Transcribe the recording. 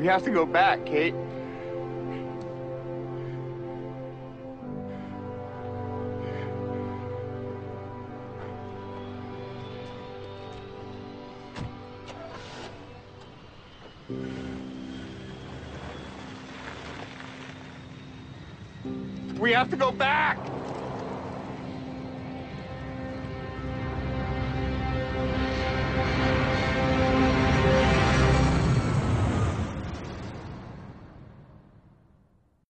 We have to go back, Kate. We have to go back!